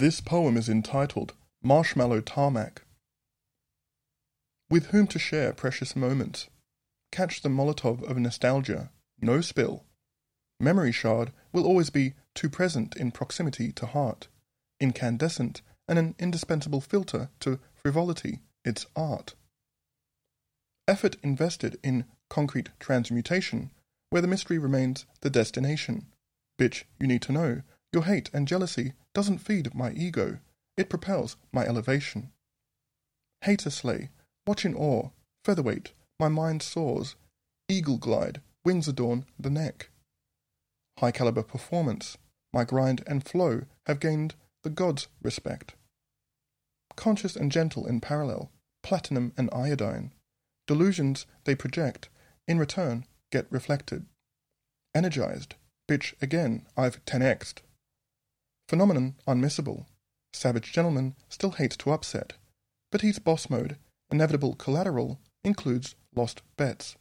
This poem is entitled Marshmallow Tarmac. With whom to share precious moments. Catch the Molotov of nostalgia, no spill. Memory shard will always be too present in proximity to heart, incandescent and an indispensable filter to frivolity, its art. Effort invested in concrete transmutation, where the mystery remains the destination. Bitch, you need to know your hate and jealousy doesn't feed my ego, it propels my elevation. Hater slay, watch in awe, featherweight, my mind soars, eagle glide, wings adorn the neck. High caliber performance, my grind and flow have gained the gods' respect. Conscious and gentle in parallel, platinum and iodine, delusions they project, in return get reflected. Energized, bitch again, I've 10x'd. Phenomenon unmissable. Savage gentleman still hates to upset, but he's boss mode. Inevitable collateral includes lost bets.